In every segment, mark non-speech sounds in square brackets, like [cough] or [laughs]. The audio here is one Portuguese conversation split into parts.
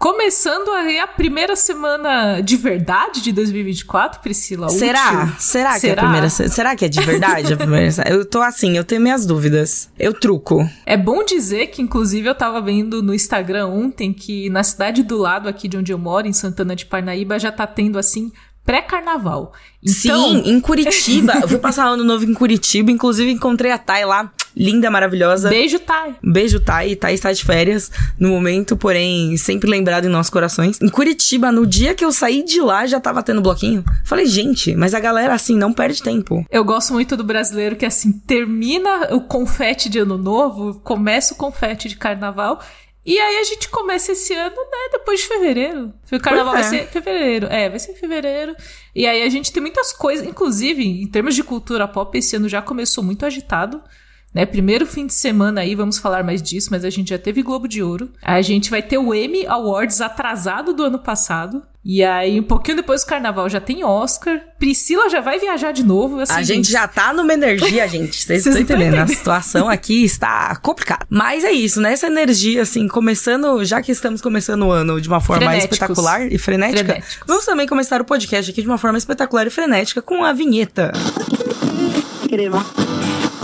Começando aí a primeira semana de verdade de 2024, Priscila. Será? Útil. Será que Será? é a primeira? Será que é de verdade a primeira? eu tô assim, eu tenho minhas dúvidas. Eu truco. É bom dizer que, inclusive, eu tava vendo no Instagram ontem que na cidade do lado aqui de onde eu moro, em Santana de Parnaíba, já tá tendo assim pré-carnaval. Então, Sim, em Curitiba. eu fui passar ano novo em Curitiba, inclusive encontrei a Thay lá, linda, maravilhosa. beijo, Thay. Beijo, Thay. Thay está de férias no momento, porém sempre lembrado em nossos corações. Em Curitiba, no dia que eu saí de lá, já tava tendo bloquinho. Falei, gente, mas a galera assim não perde tempo. Eu gosto muito do brasileiro que assim termina o confete de ano novo, começa o confete de carnaval. E aí a gente começa esse ano, né, depois de fevereiro. O carnaval Pois vai é. ser fevereiro. É, vai ser em fevereiro. E aí a gente tem muitas coisas, inclusive, em termos de cultura pop, esse ano já começou muito agitado. Né, primeiro fim de semana aí, vamos falar mais disso, mas a gente já teve Globo de Ouro. A gente vai ter o Emmy Awards atrasado do ano passado. E aí, um pouquinho depois do carnaval já tem Oscar. Priscila já vai viajar de novo. Assim, a gente já tá numa energia, gente. [laughs] Vocês estão entendendo? A situação aqui está complicada. Mas é isso, né? Essa energia, assim, começando, já que estamos começando o ano de uma forma Frenéticos. espetacular e frenética, Frenéticos. vamos também começar o podcast aqui de uma forma espetacular e frenética com a vinheta. Vamos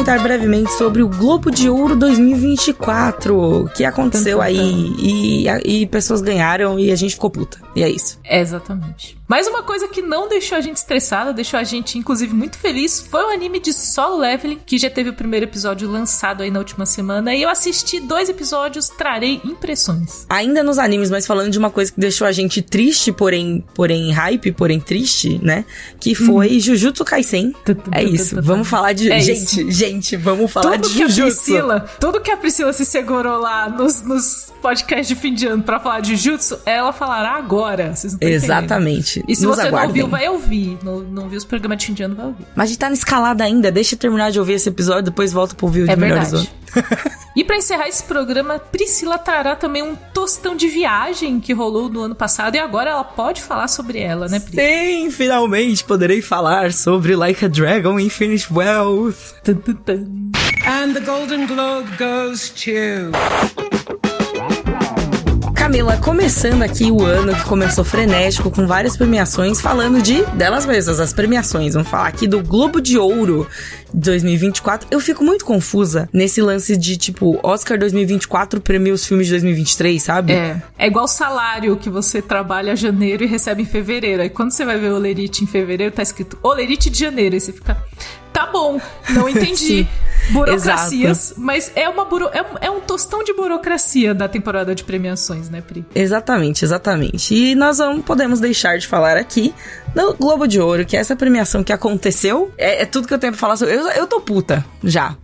comentar brevemente sobre o Globo de Ouro 2024, que aconteceu aí e, e pessoas ganharam e a gente ficou puta. E é isso. É, exatamente. Mas uma coisa que não deixou a gente estressada, deixou a gente, inclusive, muito feliz, foi o anime de Solo Leveling, que já teve o primeiro episódio lançado aí na última semana. E eu assisti dois episódios, trarei impressões. Ainda nos animes, mas falando de uma coisa que deixou a gente triste, porém, porém hype, porém triste, né? Que foi Jujutsu Kaisen. É isso. Vamos falar de. É gente, isso. gente, vamos falar Tudo de que a Jujutsu. Priscila, tudo que a Priscila se segurou lá nos, nos podcasts de fim de ano pra falar de Jutsu, ela falará agora. Vocês não estão entendendo. Exatamente. E se Nos você aguardem. não ouviu, vai ouvir. Não, não viu os programas de fim de ano, vai ouvir. Mas a gente tá na escalada ainda. Deixa eu terminar de ouvir esse episódio, depois volta pro ouvir o de É melhores verdade. [laughs] E pra encerrar esse programa, Priscila trará também um tostão de viagem que rolou no ano passado e agora ela pode falar sobre ela, né, Pri? Sim, finalmente poderei falar sobre Like a Dragon Infinite Wealth. Tum, tum, tum. And the Golden Globe goes to. Camila, começando aqui o ano que começou frenético com várias premiações, falando de delas mesmas, as premiações. Vamos falar aqui do Globo de Ouro 2024. Eu fico muito confusa nesse lance de tipo Oscar 2024 premia os filmes de 2023, sabe? É, é igual salário que você trabalha janeiro e recebe em fevereiro. Aí quando você vai ver o Olerite em fevereiro, tá escrito Olerite de janeiro. Aí você fica, tá bom, não [laughs] entendi. Burocracias, mas é, uma buro, é, um, é um tostão de burocracia da temporada de premiações, né, Pri? Exatamente, exatamente. E nós não podemos deixar de falar aqui do Globo de Ouro, que é essa premiação que aconteceu. É, é tudo que eu tenho pra falar sobre. Eu, eu tô puta, já.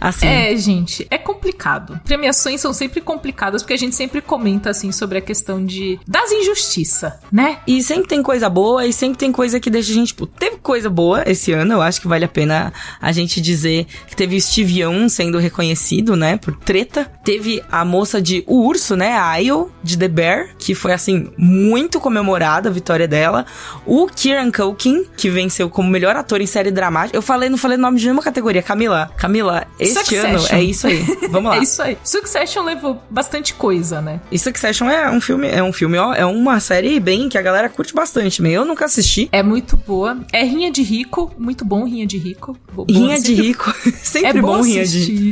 Assim. É, gente, é complicado. Premiações são sempre complicadas porque a gente sempre comenta assim sobre a questão de das injustiças, né? E sempre tem coisa boa e sempre tem coisa que deixa a gente puto. Teve coisa boa esse ano, eu acho que vale a pena a gente dizer que teve o Steve Young sendo reconhecido, né, por treta. Teve a moça de O Urso, né, a Ayo, de The Bear, que foi, assim, muito comemorada a vitória dela. O Kieran Culkin, que venceu como melhor ator em série dramática. Eu falei, não falei o nome de nenhuma categoria. Camila, Camila, este ano é isso aí. Vamos [laughs] lá. É isso aí. Succession levou bastante coisa, né? E Succession é um filme, é um filme, ó, é uma série bem que a galera curte bastante. Eu nunca assisti. É muito boa. É Rinha de Rico, muito bom Rinha de Rico. Bo- Rinha de sempre- rico, [laughs] [laughs] sempre É bom, bom rinha de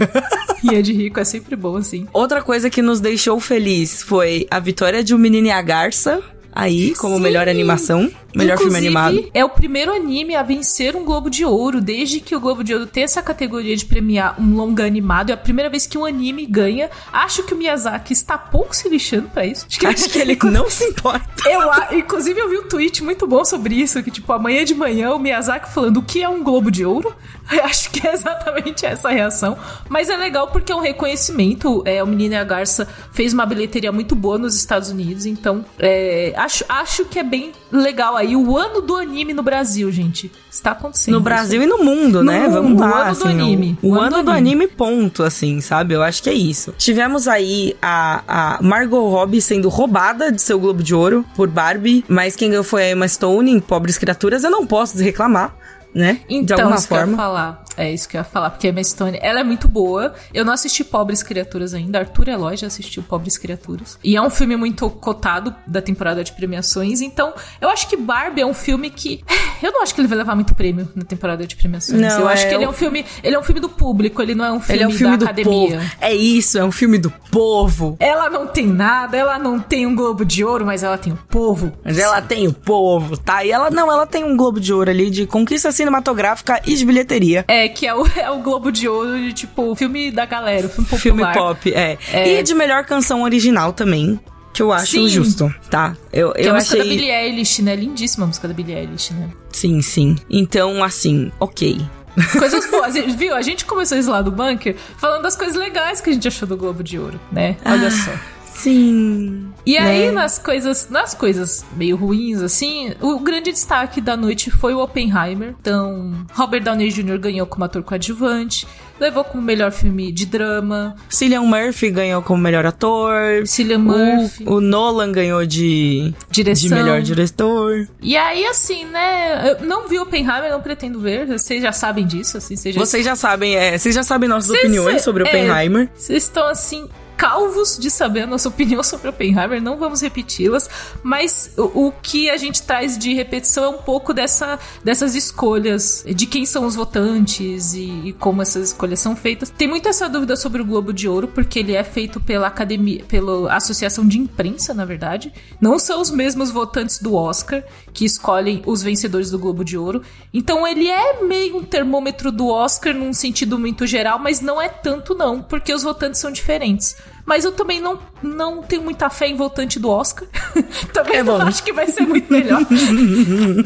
rinha de Rico é sempre bom, assim. Outra coisa que nos deixou feliz foi a vitória de O Menino e a Garça, aí, como Sim. melhor animação, melhor filme Inclusive, animado. É o primeiro anime a vencer um Globo de Ouro, desde que o Globo de Ouro tem essa categoria de premiar um longa animado. É a primeira vez que um anime ganha. Acho que o Miyazaki está pouco se lixando pra isso. Acho que ele [laughs] não se importa. Eu, inclusive, eu vi um tweet muito bom sobre isso, que, tipo, amanhã de manhã o Miyazaki falando o que é um Globo de Ouro. [laughs] Eu acho que é exatamente essa a reação. Mas é legal porque é um reconhecimento. É, o Menino e a Garça fez uma bilheteria muito boa nos Estados Unidos, então é, acho, acho que é bem legal aí o ano do anime no Brasil, gente. Está acontecendo. No Brasil e no mundo, No né? mundo, Vamos lá. o ano do assim, anime. O, o ano do anime, ponto, assim, sabe? Eu acho que é isso. Tivemos aí a, a Margot Robbie sendo roubada de seu Globo de Ouro por Barbie, mas quem ganhou foi a Emma Stone em Pobres Criaturas. Eu não posso reclamar, né? de Então, alguma eu ia forma. falar. É isso que eu ia falar, porque a Emma Stone, ela é muito boa. Eu não assisti Pobres Criaturas ainda. Arthur Eloy já assistiu Pobres Criaturas. E é um filme muito cotado da temporada de premiações. Então, eu acho que Barbie é um filme que. Eu não acho que ele vai levar muito prêmio na temporada de premiações. Não, eu acho é, que ele é um filme. Ele é um filme do público, ele não é um filme, é um filme da academia. povo. É isso, é um filme do povo. Ela não tem nada, ela não tem um Globo de Ouro, mas ela tem o povo. Mas ela tem o povo, tá? E ela não, ela tem um Globo de Ouro ali de conquista cinematográfica e de bilheteria. É, que é o, [laughs] é o Globo de Ouro de tipo, o filme da galera, o filme popular. Filme pop, é. É. E de melhor canção original também, que eu acho Sim. justo, tá? Eu, Que é eu a música achei. da Billie Eilish, né? Lindíssima a música da Billie Eilish, né? Sim, sim. Então, assim, ok. [laughs] Coisas boas, viu? A gente começou isso lá do bunker falando das coisas legais que a gente achou do Globo de Ouro, né? Olha só. Sim. E aí, né? nas coisas, nas coisas meio ruins, assim, o grande destaque da noite foi o Oppenheimer. Então, Robert Downey Jr. ganhou como ator coadjuvante, levou como melhor filme de drama, Cillian Murphy ganhou como melhor ator. Cillian Murphy, O, o Nolan ganhou de, direção. de melhor diretor. E aí, assim, né? Eu não vi Oppenheimer, não pretendo ver. Vocês já sabem disso, assim. Vocês já, Vocês já sabem, é, vocês já sabem nossas Vocês- opiniões sobre é, Oppenheimer. Vocês estão, assim, calvos de saber a nossa opinião sobre Oppenheimer. Não vamos repeti-las. Mas o, o que a gente traz de repetição é um pouco dessa, dessas escolhas, de quem são os votantes e, e como essas escolhas são feitas. Tem muito essa dúvida sobre o Globo de Ouro, porque ele é feito pela academia, pela Associação de Imprensa, na verdade. Não são os mesmos votantes do Oscar que escolhem os vencedores do Globo de Ouro. Então ele é meio um termômetro do Oscar num sentido muito geral, mas não é tanto não, porque os votantes são diferentes. Mas eu também não, não tenho muita fé em votante do Oscar. [laughs] também É não acho que vai ser muito melhor. [laughs]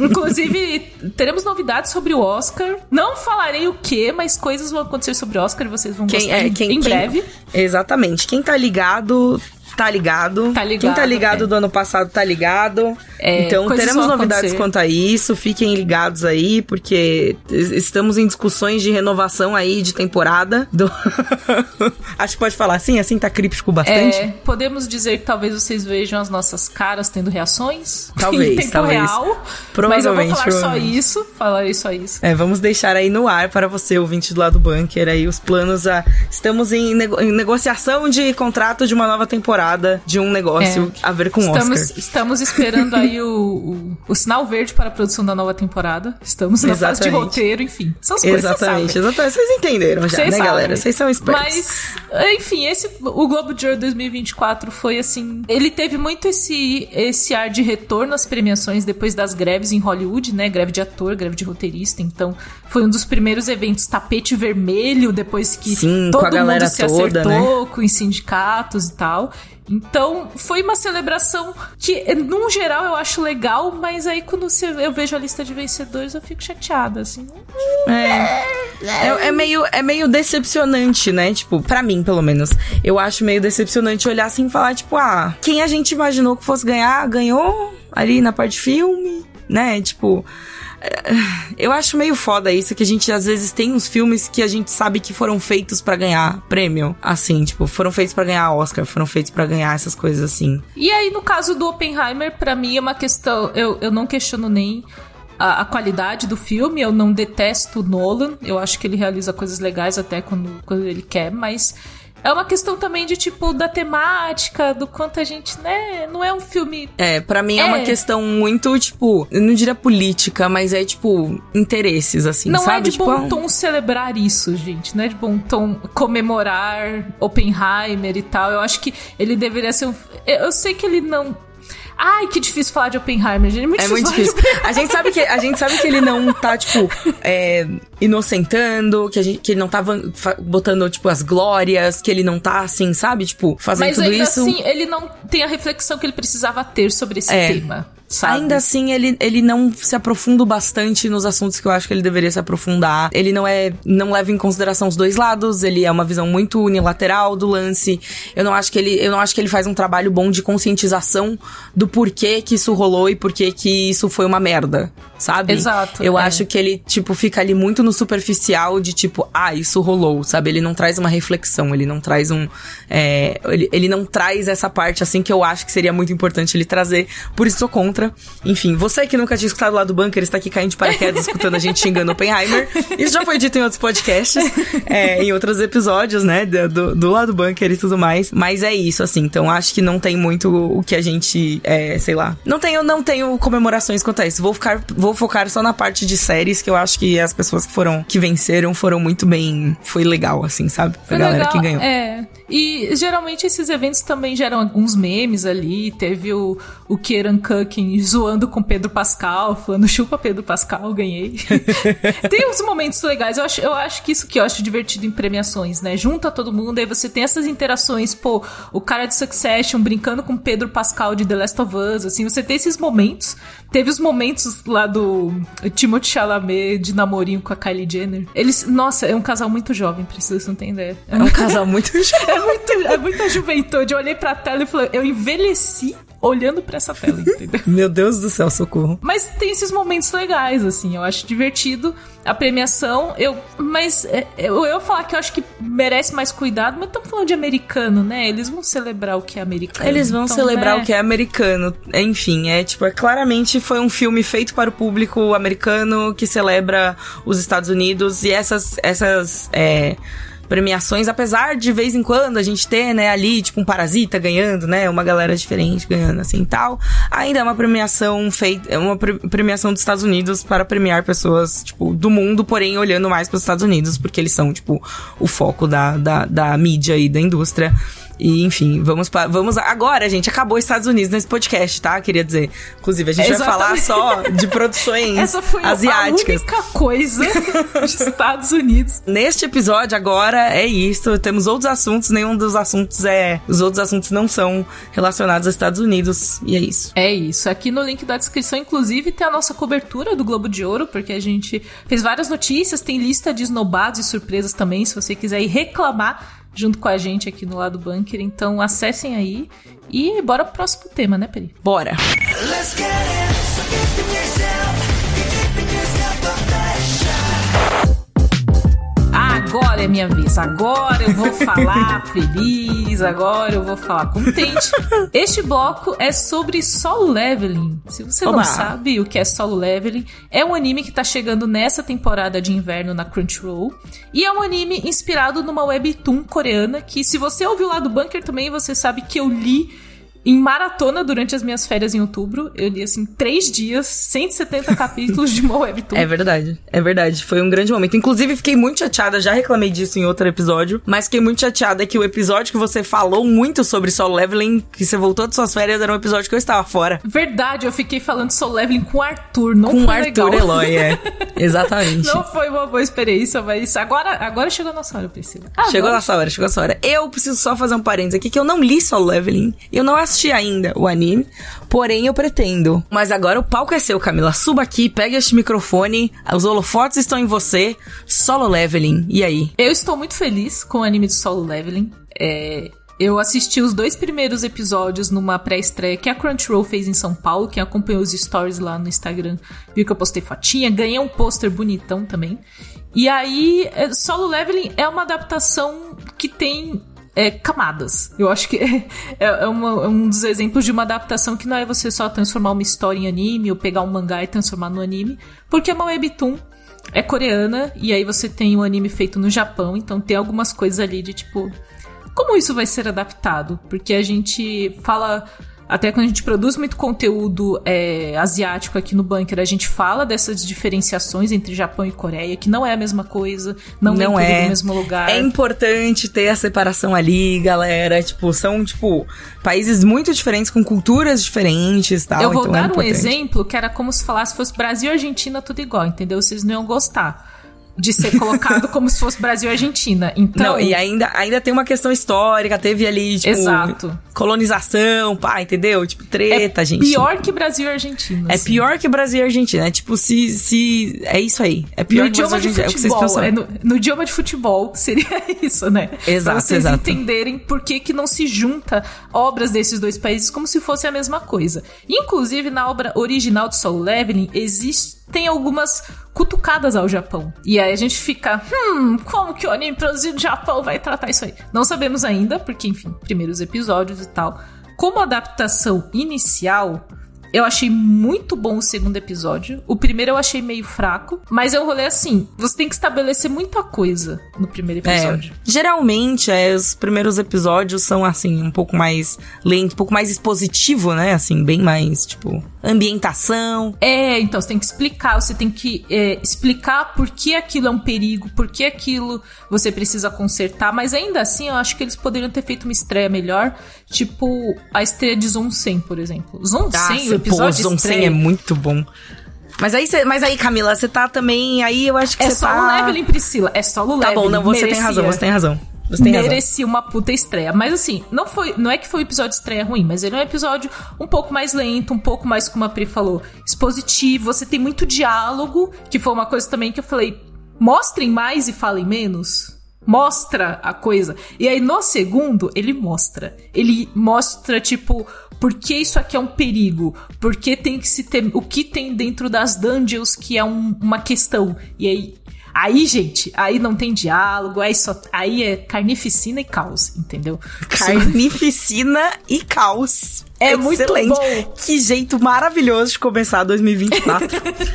Inclusive, teremos novidades sobre o Oscar. Não falarei o que, mas coisas vão acontecer sobre o Oscar e vocês vão Quem, gostar é, em- quem, em quem- breve. Exatamente. Quem tá ligado, tá ligado. Tá ligado, Quem tá ligado é. do ano passado, tá ligado. É, então teremos novidades acontecer. quanto a isso. Fiquem ligados aí, porque es- estamos em discussões de renovação aí de temporada. Do... [laughs] Acho que pode falar assim, assim tá críptico bastante. É, podemos dizer que talvez vocês vejam as nossas caras tendo reações [laughs] Talvez, em tempo talvez. real. Mas eu vou Provavelmente, falar só provavelmente. isso. Falarei só isso. É, vamos deixar aí no ar para você, ouvinte do lado do bunker, aí os planos a... Estamos em, nego- em negociação de contrato de uma nova temporada de um negócio a ver com Estamos, Oscar. estamos esperando aí o, o, o sinal verde para a produção da nova temporada. Estamos na fase de Exatamente. roteiro, enfim. São as coisas que Exatamente, vocês sabem. exatamente. Vocês entenderam já, Vocês né, sabem. galera? Vocês são espertos. Mas, enfim, esse o Globo de Ouro 2024 foi assim, ele teve muito esse esse ar de retorno às premiações depois das greves em Hollywood, né? Greve de ator, greve de roteirista, então foi um dos primeiros eventos tapete vermelho depois que Sim, todo mundo se toda, né? acertou com os sindicatos e tal. Então, foi uma celebração que, num geral, eu acho legal, mas aí quando eu vejo a lista de vencedores, eu fico chateada, assim. É. É, é meio, é meio decepcionante, né? Tipo, pra mim, pelo menos. Eu acho meio decepcionante olhar assim e falar, tipo, ah, quem a gente imaginou que fosse ganhar, ganhou ali na parte de filme, né? Tipo. É, Eu acho meio foda isso, que a gente às vezes tem uns filmes que a gente sabe que foram feitos pra ganhar prêmio. Assim, tipo, foram feitos pra ganhar Oscar, foram feitos pra ganhar essas coisas assim. E aí, no caso do Oppenheimer, pra mim é uma questão. Eu, eu não questiono nem a, a qualidade do filme, eu não detesto Nolan. Eu acho que ele realiza coisas legais até quando, quando ele quer, mas. É uma questão também de, tipo, da temática, do quanto a gente, né? Não é um filme. É, pra mim é, É. uma questão muito, tipo, eu não diria política, mas é, tipo, interesses, assim, Não sabe? é de tipo, bom um- tom celebrar isso, gente. Não é de bom tom comemorar Oppenheimer e tal. Eu acho que ele deveria ser um. Eu sei que ele não. Ai, que difícil falar de Oppenheimer, gente. É muito É difícil. muito difícil. A gente sabe que, a gente sabe que ele não tá, tipo, é, inocentando, que, a gente, que ele não tá botando, tipo, as glórias, que ele não tá, assim, sabe? Tipo, fazendo Mas tudo ainda isso. assim, ele não tem a reflexão que ele precisava ter sobre esse É. tema. Sabe? Ainda assim, ele, ele não se aprofunda bastante nos assuntos que eu acho que ele deveria se aprofundar. Ele não é. não leva em consideração os dois lados, ele é uma visão muito unilateral do lance. Eu não acho que ele. Eu não acho que ele faz um trabalho bom de conscientização do porquê que isso rolou e porquê que isso foi uma merda. Sabe? Exato, Eu é. acho que ele, tipo, fica ali muito no superficial de tipo, ah, isso rolou, sabe? Ele não traz uma reflexão, ele não traz um. é, ele, ele não traz essa parte assim que eu acho que seria muito importante ele trazer. Por isso sou contra. Enfim, você que nunca tinha escutado lá do bunker está aqui caindo de paraquedas escutando a gente xingando Oppenheimer. Isso já foi dito em outros podcasts, é, em outros episódios, né? Do, do, do lado do bunker e tudo mais. Mas é isso, assim. Então acho que não tem muito o que a gente. É, sei lá. Não tenho, não tenho comemorações quanto a isso. Vou ficar. Vou focar só na parte de séries, que eu acho que as pessoas que foram. que venceram foram muito bem. Foi legal, assim, sabe? Foi a galera legal, que ganhou. É. E geralmente esses eventos também geram alguns memes ali. Teve o, o Kieran Culkin zoando com Pedro Pascal, falando chupa Pedro Pascal, ganhei. [laughs] tem uns momentos legais. Eu acho, eu acho que isso que eu acho divertido em premiações, né? Junta todo mundo, aí você tem essas interações, pô, o cara de Succession brincando com Pedro Pascal de The Last of Us, assim, você tem esses momentos. Teve os momentos lá do Timothée Chalamet de namorinho com a Kylie Jenner. Eles, nossa, é um casal muito jovem, precisa, você não tem ideia. É um casal muito. [laughs] É, muito, é muita juventude. Eu olhei pra tela e falei, eu envelheci olhando pra essa tela, entendeu? [laughs] Meu Deus do céu, socorro. Mas tem esses momentos legais, assim, eu acho divertido. A premiação, eu. Mas é, eu, eu ia falar que eu acho que merece mais cuidado, mas estamos falando de americano, né? Eles vão celebrar o que é americano. Eles vão então, celebrar né? o que é americano. Enfim, é tipo, é, claramente foi um filme feito para o público americano que celebra os Estados Unidos e essas essas é, premiações, apesar de vez em quando a gente ter, né, ali, tipo, um parasita ganhando, né, uma galera diferente ganhando, assim, tal, ainda é uma premiação feita, é uma pre- premiação dos Estados Unidos para premiar pessoas, tipo, do mundo, porém olhando mais para os Estados Unidos, porque eles são, tipo, o foco da, da, da mídia e da indústria. E, enfim, vamos para vamos agora, gente, acabou os Estados Unidos nesse podcast, tá? Queria dizer. Inclusive, a gente vai falar Exatamente. só de produções [laughs] Essa foi asiáticas. a única coisa [laughs] dos Estados Unidos. Neste episódio agora é isso. Temos outros assuntos, nenhum dos assuntos é. Os outros assuntos não são relacionados aos Estados Unidos. E é isso. É isso. Aqui no link da descrição, inclusive, tem a nossa cobertura do Globo de Ouro, porque a gente fez várias notícias, tem lista de esnobados e surpresas também, se você quiser ir reclamar junto com a gente aqui no lado bunker. Então acessem aí e bora pro próximo tema, né, Peri? Bora. Let's get it. So Agora é minha vez. Agora eu vou falar [laughs] feliz. Agora eu vou falar contente. Este bloco é sobre solo leveling. Se você Oba. não sabe o que é solo leveling, é um anime que tá chegando nessa temporada de inverno na Crunchyroll. E é um anime inspirado numa webtoon coreana que, se você ouviu lá do Bunker também, você sabe que eu li em maratona durante as minhas férias em outubro. Eu li, assim, três dias, 170 capítulos de uma webtoon. É verdade, é verdade. Foi um grande momento. Inclusive, fiquei muito chateada, já reclamei disso em outro episódio, mas fiquei muito chateada que o episódio que você falou muito sobre solo leveling, que você voltou de suas férias, era um episódio que eu estava fora. Verdade, eu fiquei falando solo leveling com o Arthur, não Com o foi Arthur legal. Eloy, é. [laughs] Exatamente. Não foi uma boa experiência, mas agora, agora chegou a nossa hora, Priscila. Chegou Agora nessa hora, chegou essa hora. Eu preciso só fazer um parênteses aqui que eu não li Solo Leveling. Eu não assisti ainda o anime, porém eu pretendo. Mas agora o palco é seu, Camila. Suba aqui, pegue este microfone. Os holofotes estão em você. Solo Leveling. E aí? Eu estou muito feliz com o anime de solo leveling. É, eu assisti os dois primeiros episódios numa pré-estreia que a Crunchyroll fez em São Paulo. Quem acompanhou os stories lá no Instagram viu que eu postei fotinha. Ganhei um pôster bonitão também. E aí, é, Solo Leveling é uma adaptação que tem é, camadas. Eu acho que [laughs] é, é uma- é um dos exemplos de uma adaptação que não é você só transformar uma história em anime ou pegar um mangá e transformar no anime, porque é uma webtoon é coreana e aí você tem o anime feito no Japão, então tem algumas coisas ali de tipo como isso vai ser adaptado? Porque a gente fala até quando a gente produz muito conteúdo é, asiático aqui no Bunker, a gente fala dessas diferenciações entre Japão e Coreia, que não é a mesma coisa, não, Não é tudo é. no mesmo lugar. É importante ter a separação ali, galera. Tipo, são, tipo, países muito diferentes, com culturas diferentes tal. Eu vou então é dar um importante. exemplo que era como se falasse fosse Brasil e Argentina tudo igual, entendeu? Vocês não iam gostar. De ser colocado como se fosse Brasil e Argentina. Então, Não, e ainda, ainda tem uma questão histórica, teve ali, tipo, Exato. colonização, pá, entendeu? Tipo, é treta, gente. pior que Brasil e Argentina. É assim. pior que Brasil e Argentina. É tipo, se. se é isso aí. É pior no que Brasil e Argentina. É o que vocês futebol, é no, no idioma de futebol [laughs] seria isso, né? Exato, pra vocês exato. entenderem por que, que não se junta obras desses dois países como se fosse a mesma coisa. Inclusive, na obra original de Solo Leveling, existem algumas cutucadas ao Japão. E aí a gente fica, hum, como que o anime produzido no Japão vai tratar isso aí? Não sabemos ainda, porque, enfim, primeiros episódios e tal. Como adaptação inicial, eu achei muito bom o segundo episódio. O primeiro eu achei meio fraco, mas é um rolê assim: você tem que estabelecer muita coisa no primeiro episódio. É, geralmente, é, os primeiros episódios são, assim, um pouco mais lento, um pouco mais expositivo, né? Assim, bem mais, tipo, ambientação. É, então você tem que explicar, você tem que é, explicar por que aquilo é um perigo, por que aquilo você precisa consertar, mas ainda assim eu acho que eles poderiam ter feito uma estreia melhor, tipo a estreia de Zon 100, por exemplo. Zon 100, o episódio pô, Zon 100 estreia, é muito bom. Mas aí, cê- mas aí, Camila, você tá também. Aí eu acho que é você solo tá. leveling, Priscila, é solo Tá leveling. bom, não, você tem merecia. razão, você tem razão. Você tem razão. merecia uma puta estreia. Mas assim, não foi, não é que foi um episódio de estreia ruim, mas ele é um episódio um pouco mais lento, um pouco mais, como a Pri falou, expositivo. Você tem muito diálogo, que foi uma coisa também que eu falei, mostrem mais e falem menos. Mostra a coisa. E aí, no segundo, ele mostra. Ele mostra, tipo, por que isso aqui é um perigo? Por que tem que se ter. O que tem dentro das dungeons que é um- uma questão? E aí, Aí, gente, aí não tem diálogo, aí só aí é carnificina e caos, entendeu? Carnificina e caos. É muito Excelente. bom. Que jeito maravilhoso de começar 2024.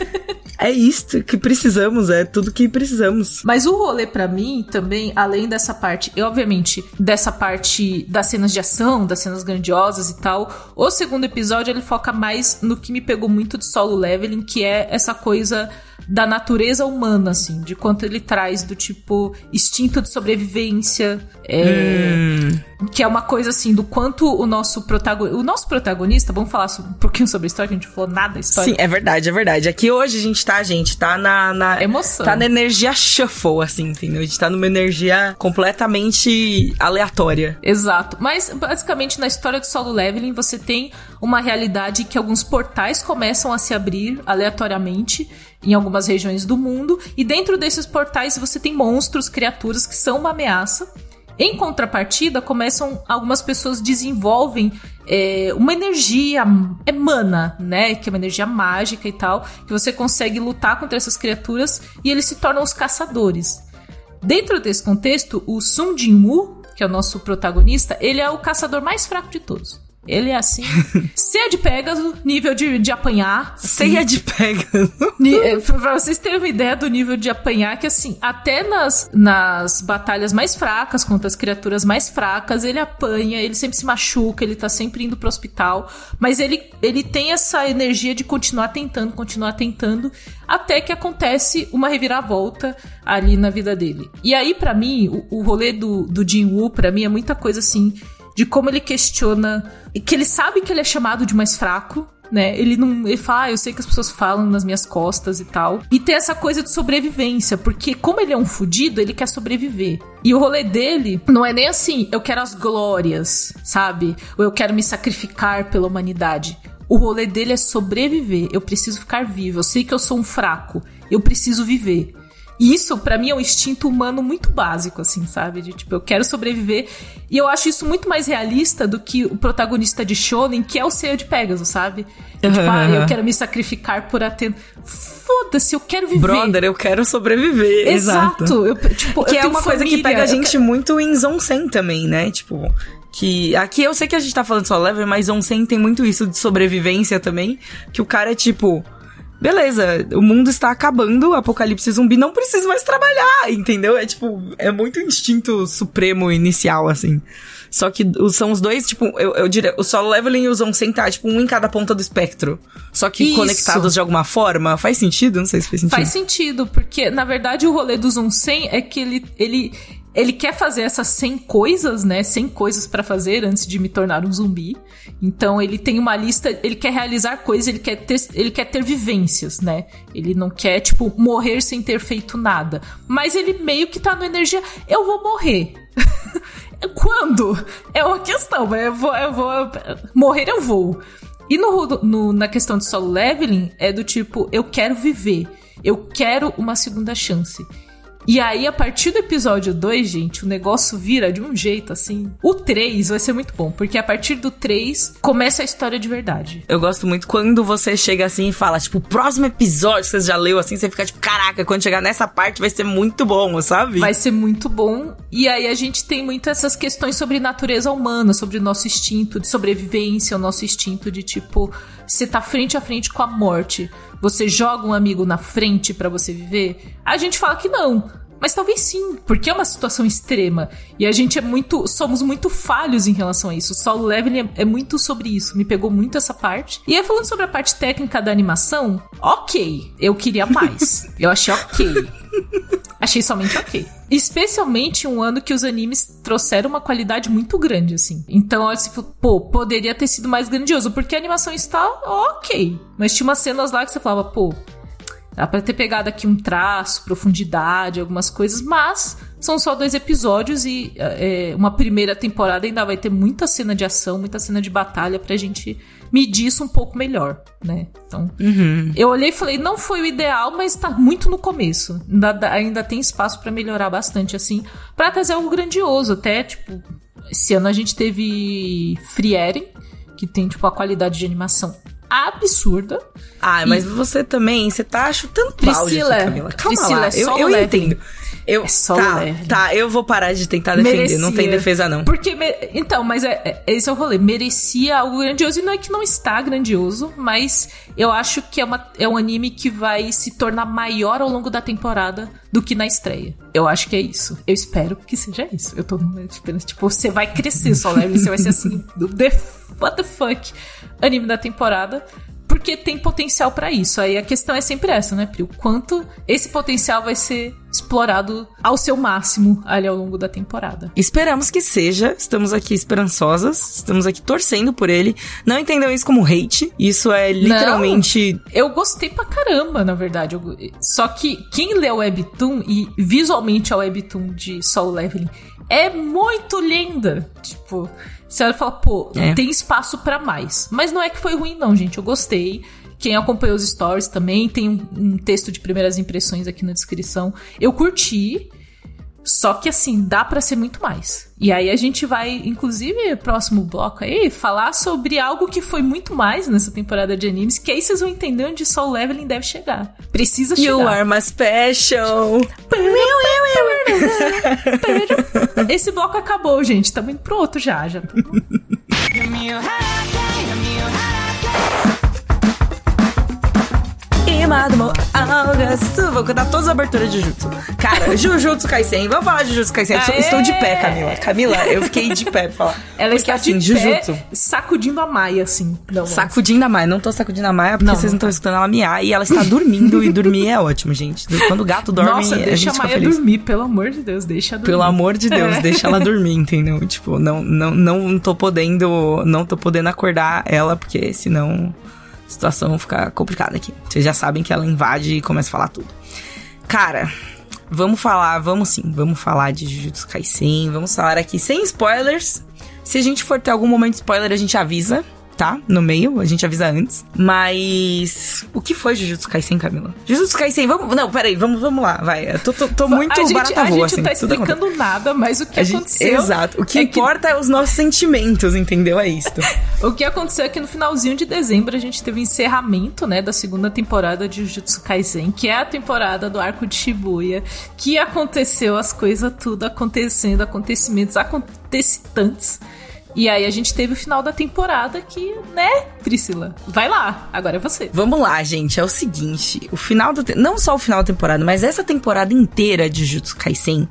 [laughs] é isto que precisamos, é tudo que precisamos. Mas o rolê pra mim também, além dessa parte, e obviamente dessa parte das cenas de ação, das cenas grandiosas e tal, o segundo episódio ele foca mais no que me pegou muito de solo leveling, que é essa coisa da natureza humana, assim, de quanto ele traz do tipo instinto de sobrevivência, é, que é uma coisa assim do quanto o nosso protagonista, o nosso protagonista, vamos falar um pouquinho sobre a história, que a gente falou nada da história. Sim, é verdade, é verdade. Aqui hoje a gente tá, gente, tá na. na Emoção. Tá na energia shuffle, assim, entendeu? A gente tá numa energia completamente aleatória. Exato. Mas, basicamente, na história do solo leveling, você tem uma realidade que alguns portais começam a se abrir aleatoriamente em algumas regiões do mundo. E dentro desses portais você tem monstros, criaturas que são uma ameaça. Em contrapartida, começam algumas pessoas desenvolvem é, uma energia emana, né? Que é uma energia mágica e tal, que você consegue lutar contra essas criaturas e eles se tornam os caçadores. Dentro desse contexto, o Sun Jin-woo, que é o nosso protagonista, ele é o caçador mais fraco de todos. Ele é assim, [laughs] ceia de Pegasus, nível de, de apanhar. assim, Ceia de Pegasus. Eh, Pra vocês terem uma ideia do nível de apanhar, que assim, até nas, nas batalhas mais fracas, contra as criaturas mais fracas, ele apanha, ele sempre se machuca, ele tá sempre indo pro hospital. Mas ele, ele tem essa energia de continuar tentando, continuar tentando, até que acontece uma reviravolta ali na vida dele. E aí, pra mim, o, o rolê do, do Jin Woo, pra mim, é muita coisa assim, de como ele questiona, que ele sabe que ele é chamado de mais fraco, né? Ele não. Ele fala, ah, eu sei que as pessoas falam nas minhas costas e tal. E tem essa coisa de sobrevivência, porque como ele é um fudido, ele quer sobreviver. E o rolê dele não é nem assim, eu quero as glórias, sabe? Ou eu quero me sacrificar pela humanidade. O rolê dele é sobreviver. Eu preciso ficar vivo. Eu sei que eu sou um fraco. Eu preciso viver. Isso, pra mim, é um instinto humano muito básico, assim, sabe? De tipo, eu quero sobreviver. E eu acho isso muito mais realista do que o protagonista de Shonen, que é o Seiya de Pegasus, sabe? É tipo, ah, eu quero me sacrificar por atender. Foda-se, eu quero viver. Brother, eu quero sobreviver. Exato. Exato. Eu, tipo, Que eu é uma coisa que família, pega a gente muito em Zonsen também, né? Tipo, que aqui eu sei que a gente tá falando só level, mas Zonsen tem muito isso de sobrevivência também, que o cara é tipo, beleza, o mundo está acabando, apocalipse zumbi, não preciso mais trabalhar, entendeu? É tipo, é muito instinto supremo inicial assim. Só que são os dois, tipo, eu, eu diria, o solo leveling e o Zonsen tá, tipo, um em cada ponta do espectro. Só que Isso. conectados de alguma forma. Faz sentido? Não sei se faz sentido. Faz sentido, porque na verdade o rolê do Zonsen é que ele, ele, ele quer fazer essas 100 coisas, né? 100 coisas pra fazer antes de me tornar um zumbi. Então ele tem uma lista, ele quer realizar coisas, ele quer ter, ele quer ter vivências, né? Ele não quer, tipo, morrer sem ter feito nada. Mas ele meio que tá no energia, eu vou morrer. [laughs] Quando? É uma questão, mas eu vou, eu vou. Morrer eu vou. E no, no- na questão de solo leveling, é do tipo, eu quero viver. Eu quero uma segunda chance. E aí, a partir do episódio 2, gente, o negócio vira de um jeito assim. O 3 vai ser muito bom, porque a partir do 3 começa a história de verdade. Eu gosto muito quando você chega assim e fala, tipo, o próximo episódio, você já leu assim, você fica tipo, caraca, quando chegar nessa parte vai ser muito bom, sabe? Vai ser muito bom. E aí a gente tem muito essas questões sobre natureza humana, sobre o nosso instinto de sobrevivência, o nosso instinto de tipo, você tá frente a frente com a morte. Você joga um amigo na frente pra você viver? A gente fala que não. Mas talvez sim, porque é uma situação extrema. E a gente é muito. Somos muito falhos em relação a isso. O solo leveling é, é muito sobre isso. Me pegou muito essa parte. E aí, falando sobre a parte técnica da animação, ok. Eu queria mais. [laughs] eu achei ok. Achei somente ok. Especialmente um ano que os animes trouxeram uma qualidade muito grande, assim. Então, se pô, poderia ter sido mais grandioso, porque a animação está ok. Mas tinha umas cenas lá que você falava, pô, dá pra ter pegado aqui um traço, profundidade, algumas coisas, mas são só dois episódios e é, uma primeira temporada ainda vai ter muita cena de ação, muita cena de batalha pra gente medir isso um pouco melhor, né? Então, eu olhei e falei, não foi o ideal, mas tá muito no começo. Ainda, ainda tem espaço pra melhorar bastante, assim, pra trazer algo grandioso. Até, tipo, esse ano a gente teve Frieren, que tem, tipo, a qualidade de animação absurda. Ah, mas você também, você tá chutando balde Priscila, aqui, Camila. Calma Priscila, lá, é eu, eu entendo. Eu, É solo tá, leveling. tá, eu vou parar de tentar defender, Merecia. não tem defesa não. Porque, me- então, mas é, é- esse é o rolê. Merecia algo grandioso. E não é que não está grandioso, mas eu acho que é, uma, é um anime que vai se tornar maior ao longo da temporada do que na estreia. Eu acho que é isso. Eu espero que seja isso. Eu tô esperando, tipo, você vai crescer só leve, você vai ser assim, [laughs] what the fuck, anime da temporada. Porque tem potencial pra isso. Aí a questão é sempre essa, né, Pri? O quanto esse potencial vai ser explorado ao seu máximo ali ao longo da temporada. Esperamos que seja, estamos aqui esperançosas, estamos aqui torcendo por ele. Não entendam isso como hate, isso é literalmente... Eu gostei pra caramba, na verdade. Eu- Só que quem lê o Webtoon e visualmente a Webtoon de Solo Leveling é muito linda. Tipo, você olha e fala, pô, É. tem espaço pra mais. Mas não é que foi ruim, não, gente. Eu gostei. Quem acompanhou os stories também, tem um, um texto de primeiras impressões aqui na descrição. Eu curti. Só que assim, dá pra ser muito mais. E aí a gente vai, inclusive, próximo bloco aí, falar sobre algo que foi muito mais nessa temporada de animes, que aí vocês vão entender onde Soul Leveling deve chegar. Precisa chegar. You are my special. [laughs] Esse bloco acabou, gente. Tamo indo pro outro já, já. Imado August. Vou cantar todas as aberturas de Jujutsu. Cara, Jujutsu Kaisen. Vamos falar de Jujutsu Kaisen. Aê! Estou de pé, Camila. Camila, eu fiquei de pé pra falar. Ela está assim, de pé, Jujutsu. sacudindo a Maia, assim. Não, Sacudindo a Maia. Não tô sacudindo a Maia porque Não, vocês não estão escutando ela miar. E ela está dormindo. e dormir é ótimo, gente. Quando o gato dorme, Nossa, a gente a Maia feliz. dormir, pelo amor de Deus, deixa dormir. Pelo amor de Deus, É. deixa ela dormir, entendeu? Tipo, não, não, não tô podendo, não tô podendo acordar ela, porque senão a situação fica complicada aqui. Vocês já sabem que ela invade e começa a falar tudo. Cara, vamos falar, vamos sim, vamos falar de Jujutsu Kaisen, vamos falar aqui sem spoilers. Se a gente for ter algum momento de spoiler, a gente avisa, tá? No meio, a gente avisa antes. Mas. O que foi Jujutsu Kaisen, Camila? Jujutsu Kaisen, vamos. Não, peraí, vamos, vamos lá, vai. Eu tô, tô, tô muito a gente, barata a voa, gente assim, tá explicando nada, mas o que A gente- aconteceu. exato. O que é importa é os nossos sentimentos, entendeu? É isso. [laughs] O que aconteceu é que no finalzinho de dezembro a gente teve o encerramento, né, da segunda temporada de Jujutsu Kaisen, que é a temporada do arco de Shibuya, que aconteceu as coisas tudo acontecendo, acontecimentos acontecitantes. E aí a gente teve o final da temporada que, né, Priscila? Vai lá, agora é você. Vamos lá, gente. É o seguinte: o final te- Não só o final da temporada, mas essa temporada inteira de Jujutsu Kaisen,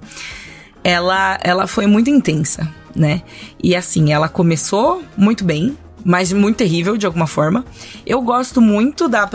ela, ela foi muito intensa, né? E assim, ela começou muito bem. Mas muito terrível, de alguma forma. Eu gosto muito da.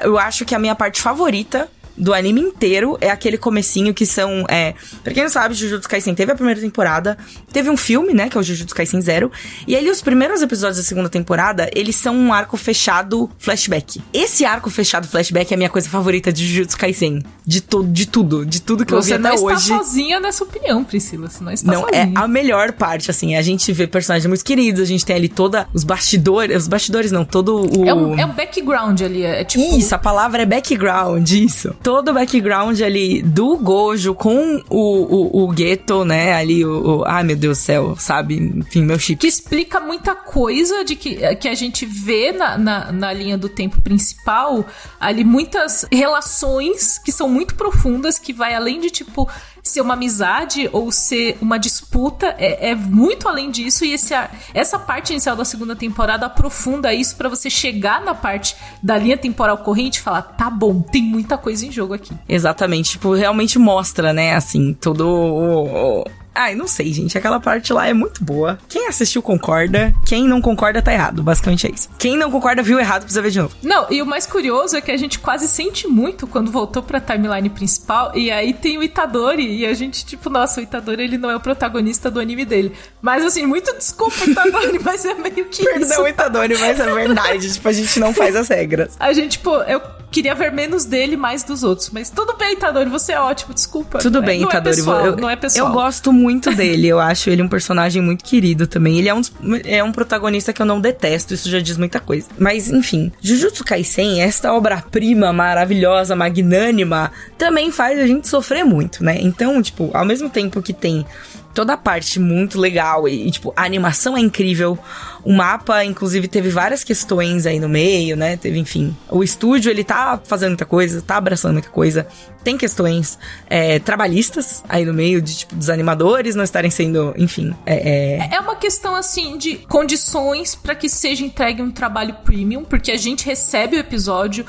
Eu acho que a minha parte favorita do anime inteiro é aquele comecinho que são, é, pra quem não sabe, Jujutsu Kaisen teve a primeira temporada, teve um filme, né, que é o Jujutsu Kaisen Zero, e ali os primeiros episódios da segunda temporada, eles são um arco fechado flashback. Esse arco fechado flashback é a minha coisa favorita de Jujutsu Kaisen, de tudo, de tudo, de tudo que eu vi Você até não está hoje. sozinha nessa opinião, Priscila. Você não está Não, é sozinha. a melhor parte, assim. A gente vê personagens muito queridos, a gente tem ali toda os bastidores. Os bastidores não, todo o. É um, é um background ali. É tipo. Isso, a palavra é background, isso. Todo o background ali do Gojo com o, o, o né? Ali, o, o. Ai, meu Deus do céu, sabe? Enfim, meu chip. que explica muita coisa de que, que a gente vê na, na, na linha do tempo principal ali muitas relações que são muito profundas que vai além de tipo ser uma amizade ou ser uma disputa é, é muito além disso. E esse, essa parte inicial da segunda temporada aprofunda isso pra você chegar na parte da linha temporal corrente e falar tá bom tem muita coisa em jogo aqui. Exatamente, tipo, realmente mostra, né, assim, todo o- Ai, não sei, gente. Aquela parte lá é muito boa. Quem assistiu concorda. Quem não concorda tá errado. Basicamente é isso. Quem não concorda viu errado, precisa ver de novo. Não, e o mais curioso é que a gente quase sente muito quando voltou pra timeline principal, e aí tem o Itadori, e a gente, tipo, nossa, o Itadori ele não é o protagonista do anime dele. Mas assim, muito desculpa, [laughs] Itadori, mas é meio que isso. Perdão, Itadori, mas é verdade. tipo, a gente não faz as regras. A gente, tipo, eu queria ver menos dele e mais dos outros. Mas tudo bem, Itadori, você é ótimo, desculpa. Tudo Não é- bem, não Itadori. É pessoal, eu, não é pessoal. eu gosto muito dele. Eu acho ele um personagem muito querido também. Ele é um, é um protagonista que eu não detesto. Isso já diz muita coisa. Mas, enfim. Jujutsu Kaisen, esta obra-prima maravilhosa, magnânima, também faz a gente sofrer muito, né? Então, tipo, ao mesmo tempo que tem toda a parte muito legal e, e, tipo, a animação é incrível. O mapa, inclusive, teve várias questões aí no meio, né? Teve, enfim. O estúdio, ele tá fazendo muita coisa, tá abraçando muita coisa. Tem questões é, trabalhistas aí no meio, de, tipo, dos animadores não estarem sendo, enfim, é, é, É uma questão assim de condições pra que seja entregue um trabalho premium, porque a gente recebe o episódio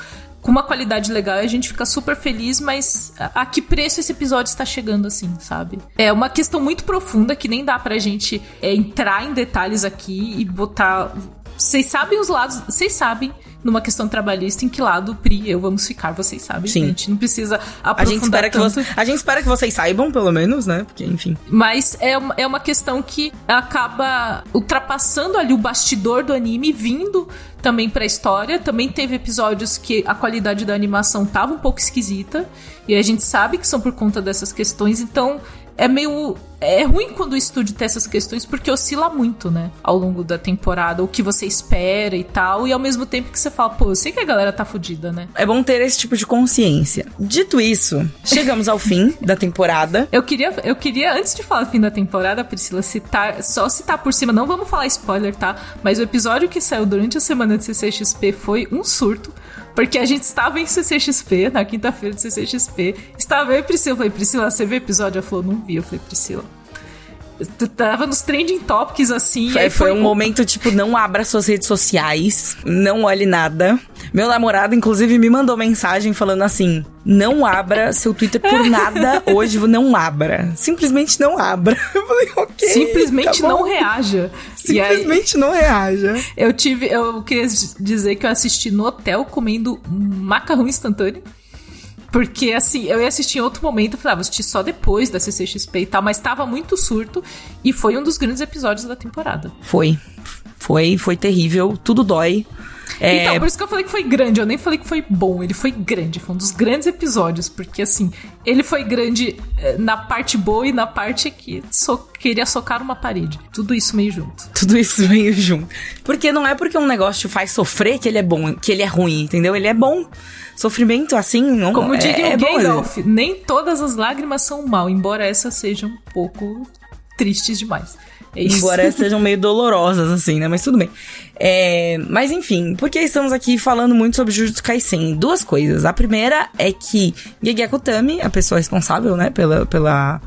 com uma qualidade legal e a gente fica super feliz, mas a, a que preço esse episódio está chegando assim, sabe? É uma questão muito profunda que nem dá pra gente é, entrar em detalhes aqui e botar. Vocês sabem os lados, vocês sabem numa questão trabalhista em que lado Pri e eu vamos ficar, vocês sabem. Sim. A gente não precisa A aprofundar gente, espera que tanto. você, a gente espera que vocês saibam, pelo menos, né? Porque, enfim. Mas é uma, é uma questão que acaba ultrapassando ali o bastidor do anime, vindo também pra história. Também teve episódios que a qualidade da animação tava um pouco esquisita. E a gente sabe que são por conta dessas questões. Então é meio. É ruim quando o estúdio tem essas questões porque oscila muito, né? Ao longo da temporada, o que você espera e tal. E ao mesmo tempo que você fala, pô, eu sei que a galera tá fudida, né? É bom ter esse tipo de consciência. Dito isso, chegamos ao fim da temporada. Eu queria, eu queria, antes de falar fim da temporada, Priscila, citar, só citar por cima, não vamos falar spoiler, tá? Mas o episódio que saiu durante a semana de CCXP foi um surto, porque a gente estava em CCXP, na quinta-feira de CCXP, estava eu e Priscila, eu falei, Priscila, você viu o episódio? Ela falou, não vi, eu falei, Priscila... Tava nos trending topics assim. Foi, aí foi um momento, tipo, não abra suas redes sociais, não olhe nada. Meu namorado, inclusive, me mandou mensagem falando assim: não abra seu Twitter por [laughs] nada hoje, não abra. Simplesmente não abra. [laughs] Eu falei, ok. Simplesmente tá não reaja. E aí, Simplesmente não reaja. Eu tive. Eu queria dizer que eu assisti no hotel comendo macarrão instantâneo. Porque, assim, eu ia assistir em outro momento, eu falei, ah, vou assistir só depois da CCXP e tal, mas tava muito surto e foi um dos grandes episódios da temporada. Foi. Foi, foi terrível. Tudo dói. É, Então, por isso que eu falei que foi grande, eu nem falei que foi bom, ele foi grande, foi um dos grandes episódios, porque, assim, ele foi grande eh, na parte boa e na parte que so queria socar uma parede. Tudo isso meio junto. tudo isso meio junto. Porque não é porque um negócio te faz sofrer que ele é bom, que ele é ruim, entendeu? Ele é bom. Sofrimento assim, não Como é, diria é o bom, Gandalf, nem todas as lágrimas são mal, embora essas sejam um pouco tristes demais. É. Embora [laughs] elas sejam meio dolorosas, assim, né? Mas tudo bem. É, mas enfim, porque estamos aqui falando muito sobre Jujutsu Kaisen? Duas coisas. A primeira é que Gegeko Tami, a pessoa responsável, né, pela, pela,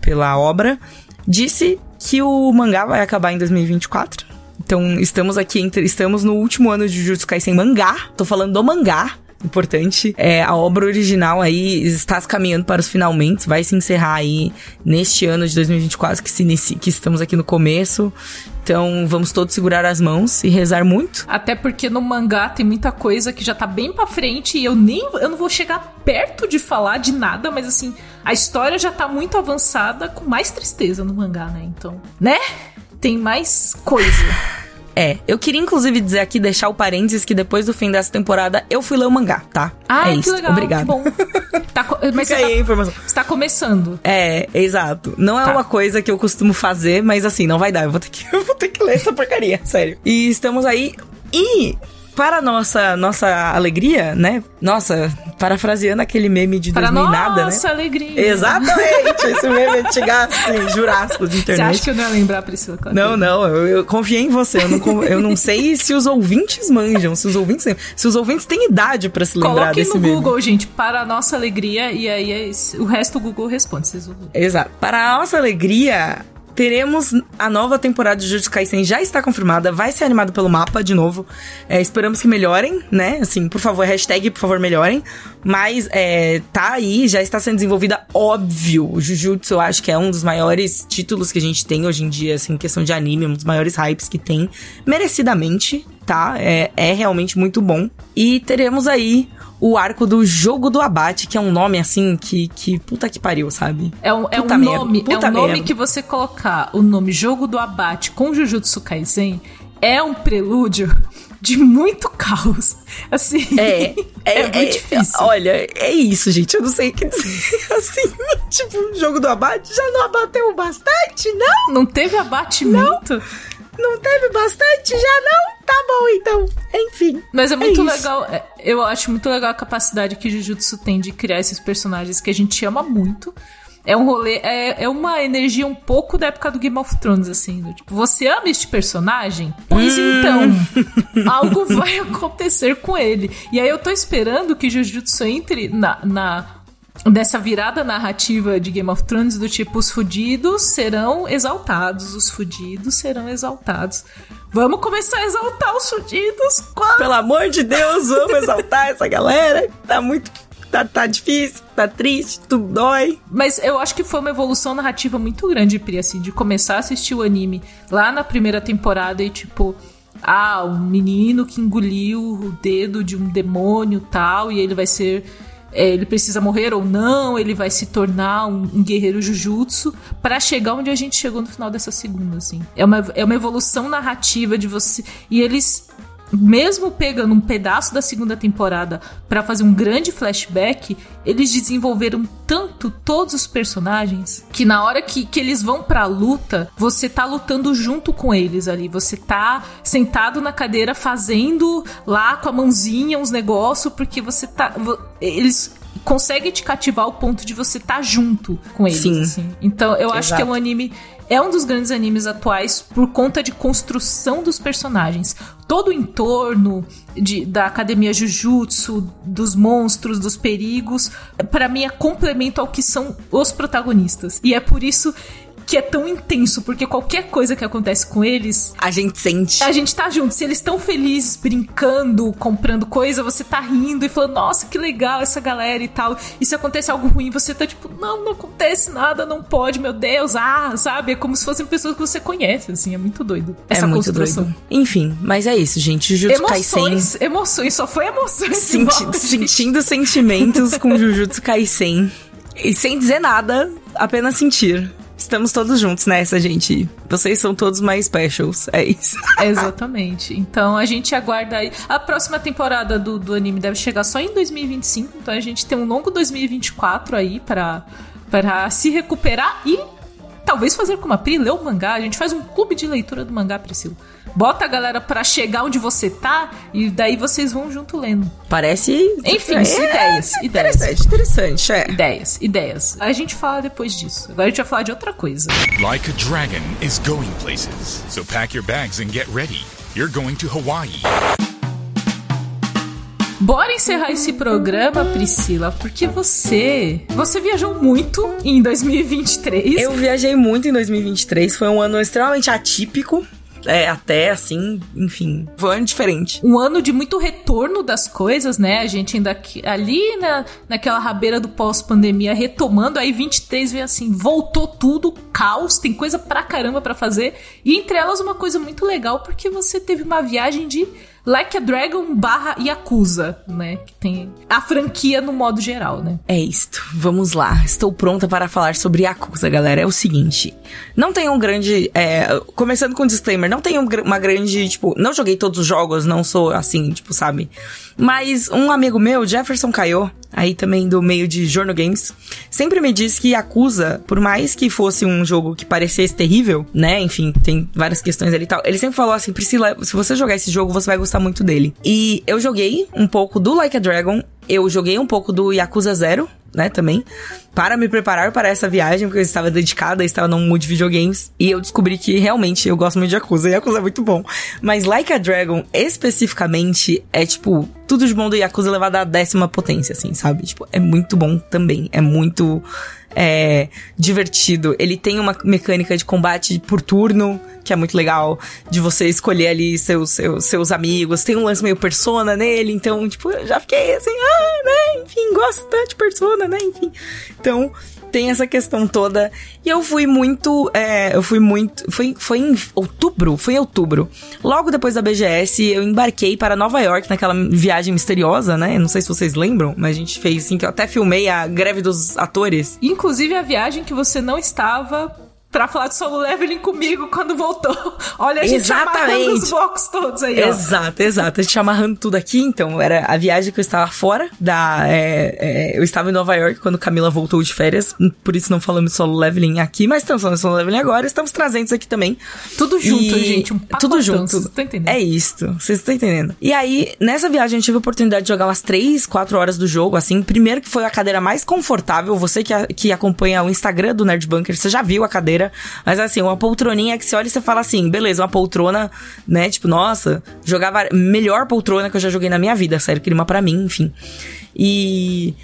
pela obra, disse que o mangá vai acabar em 2024. Então, estamos aqui, entre, estamos no último ano de Jujutsu Kaisen mangá. Tô falando do mangá. Importante. É, a obra original aí está se caminhando para os finalmente, vai se encerrar aí neste ano de 2024 que, se inicia, que estamos aqui no começo. Então vamos todos segurar as mãos e rezar muito. Até porque no mangá tem muita coisa que já tá bem pra frente e eu nem eu não vou chegar perto de falar de nada, mas assim, a história já tá muito avançada com mais tristeza no mangá, né? Então, né? Tem mais coisa. [laughs] É, eu queria inclusive dizer aqui, deixar o parênteses que depois do fim dessa temporada eu fui ler o mangá, tá? Ah, é que isso. legal. Obrigado. Que bom. Tá mas Fica você aí tá, informação. você tá começando. É, exato. Não é Tá. uma coisa que eu costumo fazer, mas assim, não vai dar. Eu vou ter que, [laughs] eu vou ter que ler essa porcaria, sério. E estamos aí. E. Para nossa nossa alegria, né? Nossa, parafraseando aquele meme de Para 2000 e nada, né? nossa alegria. Exatamente, esse meme antigaço, assim, jurássico de Você internet. acha que eu não ia lembrar, Priscila? Claro Não, não, eu, eu confiei em você. Eu não, eu não sei se os ouvintes manjam, se os ouvintes. Se os ouvintes têm idade pra se lembrar Coloquem desse no meme. Google, gente, para nossa alegria, e aí é o resto o Google responde. Vocês vão ver. Exato. Para a nossa alegria, teremos a nova temporada de Jujutsu Kaisen já está confirmada, vai ser animado pelo mapa de novo. É, esperamos que melhorem, né? Assim, por favor, hashtag, por favor, melhorem. Mas é, tá aí, já está sendo desenvolvida, óbvio. Jujutsu, eu acho que é um dos maiores títulos que a gente tem hoje em dia, assim, em questão de anime, um dos maiores hypes que tem, merecidamente, tá? É, é realmente muito bom. E teremos aí o arco do Jogo do Abate, que é um nome, assim, que, que puta que pariu, sabe? É um, é um merda, nome, é um nome merda. que você colocar o nome Jogo do Abate com Jujutsu Kaisen é um prelúdio de muito caos. Assim, É, é, [laughs] muito difícil. Olha, é isso, gente. Eu não sei o que dizer. [laughs] Assim, tipo, o jogo do abate já não abateu bastante, não? Não teve abatimento. Não teve bastante, já não? Tá bom, então. Enfim. Mas é muito isso. legal. é, Eu acho muito legal a capacidade que Jujutsu tem de criar esses personagens que a gente ama muito. É um rolê, é, é uma energia um pouco da época do Game of Thrones, assim. do tipo, você ama este personagem? Pois Hum. então, [laughs] algo vai acontecer com ele. E aí eu tô esperando que Jujutsu entre na, na dessa virada narrativa de Game of Thrones do tipo os fudidos serão exaltados, os fudidos serão exaltados. Vamos começar a exaltar os fudidos. Quando? Pelo amor de Deus, vamos exaltar essa galera. Tá muito. Tá, tá difícil, tá triste, tudo dói. Mas eu acho que foi uma evolução narrativa muito grande, Pri, assim, de começar a assistir o anime lá na primeira temporada e tipo. Ah, um menino que engoliu o dedo de um demônio tal, e ele vai ser. É, ele precisa morrer ou não, ele vai se tornar um, um guerreiro Jujutsu pra chegar onde a gente chegou no final dessa segunda, assim. É uma, é uma evolução narrativa de você. E eles mesmo pegando um pedaço da segunda temporada pra fazer um grande flashback, eles desenvolveram tanto todos os personagens que na hora que, que eles vão pra luta, você tá lutando junto com eles ali. Você tá sentado na cadeira fazendo lá com a mãozinha uns negócios, porque você tá. Eles conseguem te cativar ao ponto de você tá junto com eles. Sim. assim. Então eu acho que é Exato. um anime. É um dos grandes animes atuais por conta de construção dos personagens. Todo o entorno de- da academia Jujutsu, dos monstros, dos perigos, pra mim é complemento ao que são os protagonistas. E é por isso que é tão intenso, porque qualquer coisa que acontece com eles, A gente sente. a gente tá junto. Se eles estão felizes, brincando, comprando coisa, você tá rindo e falando, nossa, que legal essa galera e tal. E se acontece algo ruim, você tá tipo, não, não acontece nada, não pode, meu Deus, ah, sabe? É como se fossem pessoas que você conhece, assim, é muito doido. Essa é muito construção. doido. Enfim, mas é isso, gente. Jujutsu Kaisen. Emoções, só foi emoções. Senti- gente. sentindo sentimentos com Jujutsu Kaisen. E sem dizer nada, apenas sentir. Estamos todos juntos nessa, gente. Vocês são todos mais specials. É isso. [laughs] Exatamente. Então a gente aguarda aí. A próxima temporada do, do anime deve chegar só em 2025. Então a gente tem um longo 2024 aí pra, pra se recuperar e talvez fazer como a Pri, ler o mangá. A gente faz um clube de leitura do mangá, Priscila. Bota a galera pra chegar onde você tá e daí vocês vão junto lendo. Parece. Enfim, é, ideias, ideias. Interessante, interessante, é. Ideias, ideias. A gente fala depois disso. Agora a gente vai falar de outra coisa. Like a dragon is going places. So pack your bags and get ready. You're going to Hawaii. Bora encerrar esse programa, Priscila, porque você. Você viajou muito em 2023. Eu viajei muito em 2023, foi um ano extremamente atípico. É, até, assim, enfim, foi um ano diferente. um ano de muito retorno das coisas, né? A gente ainda aqui- ali na, naquela rabeira do pós-pandemia retomando, aí 23 veio assim, voltou tudo, caos, tem coisa pra caramba pra fazer. E entre elas uma coisa muito legal, porque você teve uma viagem de Like a Dragon barra Yakuza, né? Que tem a franquia no modo geral, né? É isto, vamos lá. Estou pronta para falar sobre Yakuza, galera. É o seguinte, não tem um grande... é, começando com um disclaimer, não tem um uma grande, tipo... Não joguei todos os jogos, não sou assim, tipo, sabe? Mas um amigo meu, Jefferson Caio, aí também do meio de Jorno Games, sempre me disse que Yakuza, por mais que fosse um jogo que parecesse terrível, né? Enfim, tem várias questões ali e tal. Ele sempre falou assim, Priscila, se você jogar esse jogo, você vai gostar muito dele. E eu joguei um pouco do Like a Dragon, eu joguei um pouco do Yakuza Zero, né, também, para me preparar para essa viagem, porque eu estava dedicada, estava num mood de videogames, e eu descobri que realmente eu gosto muito de Yakuza, e Yakuza é muito bom. Mas Like a Dragon, especificamente, é tipo, tudo de bom do Yakuza levado à décima potência, assim, sabe? Tipo, é muito bom também, é muito é, divertido. Ele tem uma mecânica de combate por turno, que é muito legal, de você escolher ali seus, seus, seus amigos. Tem um lance meio persona nele, então, tipo, eu já fiquei assim, ah, né, enfim, gosto tanto de persona, né, enfim. Então, tem essa questão toda. E eu fui muito. é, eu fui muito. Foi, foi em outubro? Foi em outubro. Logo depois da BGS, eu embarquei para Nova York naquela viagem misteriosa, né? Não sei se vocês lembram, mas a gente fez assim, que eu até filmei a greve dos atores. Inclusive a viagem que você não estava pra falar de solo leveling comigo quando voltou. [laughs] Olha a gente Exatamente. amarrando os blocos todos aí, ó. Exato, exato. A gente amarrando tudo aqui, então. Era a viagem que eu estava fora da. é, é, eu estava em Nova York quando Camila voltou de férias. Por isso não falamos de solo leveling aqui, mas estamos falando de solo leveling agora. Estamos trazendo isso aqui também. Tudo junto, E- gente. Um tudo pacotão, junto. Vocês estão entendendo? É isto, vocês estão entendendo. E aí, nessa viagem, eu tive a oportunidade de jogar umas 3, 4 horas do jogo, assim. Primeiro que foi a cadeira mais confortável. Você que, a- que acompanha o Instagram do Nerd Bunker, você já viu a cadeira. Mas assim, uma poltroninha que você olha e você fala assim, beleza, uma poltrona, né? Tipo, nossa, jogava melhor poltrona que eu já joguei na minha vida, sério, uma pra mim, enfim. E.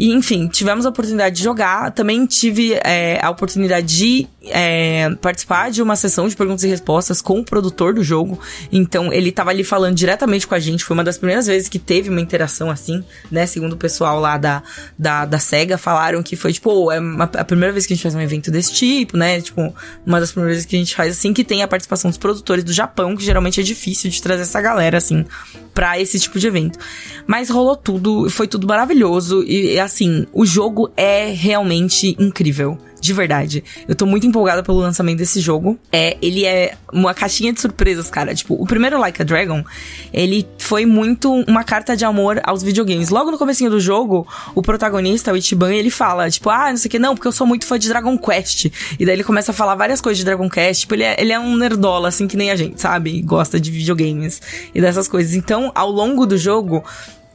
E, enfim, tivemos a oportunidade de jogar. Também tive é, a oportunidade de é, participar de uma sessão de perguntas e respostas com o produtor do jogo. Então, ele tava ali falando diretamente com a gente. Foi uma das primeiras vezes que teve uma interação assim, né? Segundo o pessoal lá da, da, da SEGA, falaram que foi, tipo, é uma- a primeira vez que a gente faz um evento desse tipo, né? Tipo, uma das primeiras vezes que a gente faz assim, que tem a participação dos produtores do Japão, que geralmente é difícil de trazer essa galera, assim, pra esse tipo de evento. Mas rolou tudo, foi tudo maravilhoso. E, e, assim, o jogo é realmente incrível. De verdade. Eu tô muito empolgada pelo lançamento desse jogo. É, ele é uma caixinha de surpresas, cara. Tipo, o primeiro Like a Dragon, ele foi muito uma carta de amor aos videogames. Logo no comecinho do jogo, o protagonista, o Ichiban, ele fala, tipo, ah, não sei o que, não, porque eu sou muito fã de Dragon Quest. E daí ele começa a falar várias coisas de Dragon Quest. Tipo, ele é, ele é um nerdola, assim, que nem a gente, sabe? Gosta de videogames e dessas coisas. Então, ao longo do jogo,